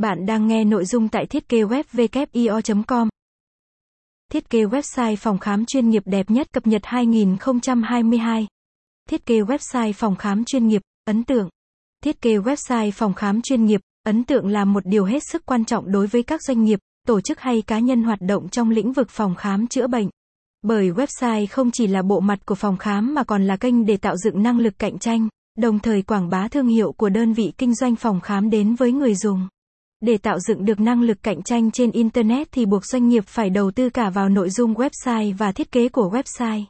Bạn đang nghe nội dung tại thiết kế web com Thiết kế website phòng khám chuyên nghiệp đẹp nhất cập nhật 2022. Thiết kế website phòng khám chuyên nghiệp, ấn tượng. Thiết kế website phòng khám chuyên nghiệp, ấn tượng là một điều hết sức quan trọng đối với các doanh nghiệp, tổ chức hay cá nhân hoạt động trong lĩnh vực phòng khám chữa bệnh. Bởi website không chỉ là bộ mặt của phòng khám mà còn là kênh để tạo dựng năng lực cạnh tranh, đồng thời quảng bá thương hiệu của đơn vị kinh doanh phòng khám đến với người dùng. Để tạo dựng được năng lực cạnh tranh trên Internet thì buộc doanh nghiệp phải đầu tư cả vào nội dung website và thiết kế của website.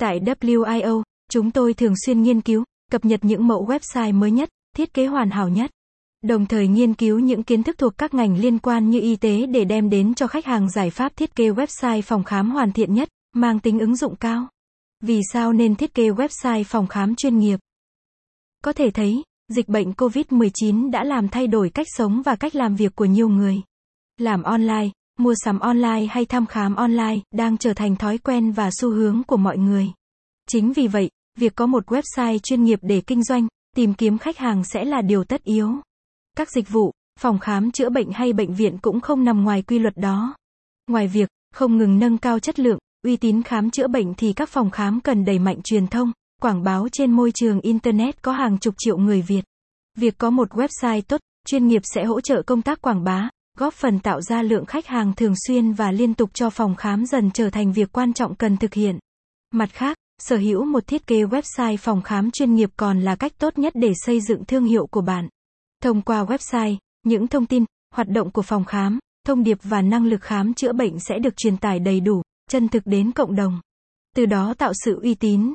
Tại WIO, chúng tôi thường xuyên nghiên cứu, cập nhật những mẫu website mới nhất, thiết kế hoàn hảo nhất. Đồng thời nghiên cứu những kiến thức thuộc các ngành liên quan như y tế để đem đến cho khách hàng giải pháp thiết kế website phòng khám hoàn thiện nhất, mang tính ứng dụng cao. Vì sao nên thiết kế website phòng khám chuyên nghiệp? Có thể thấy, Dịch bệnh COVID-19 đã làm thay đổi cách sống và cách làm việc của nhiều người. Làm online, mua sắm online hay thăm khám online đang trở thành thói quen và xu hướng của mọi người. Chính vì vậy, việc có một website chuyên nghiệp để kinh doanh, tìm kiếm khách hàng sẽ là điều tất yếu. Các dịch vụ, phòng khám chữa bệnh hay bệnh viện cũng không nằm ngoài quy luật đó. Ngoài việc không ngừng nâng cao chất lượng, uy tín khám chữa bệnh thì các phòng khám cần đẩy mạnh truyền thông, Quảng báo trên môi trường Internet có hàng chục triệu người Việt. Việc có một website tốt, chuyên nghiệp sẽ hỗ trợ công tác quảng bá, góp phần tạo ra lượng khách hàng thường xuyên và liên tục cho phòng khám dần trở thành việc quan trọng cần thực hiện. Mặt khác, sở hữu một thiết kế website phòng khám chuyên nghiệp còn là cách tốt nhất để xây dựng thương hiệu của bạn. Thông qua website, những thông tin, hoạt động của phòng khám, thông điệp và năng lực khám chữa bệnh sẽ được truyền tải đầy đủ, chân thực đến cộng đồng. Từ đó tạo sự uy tín,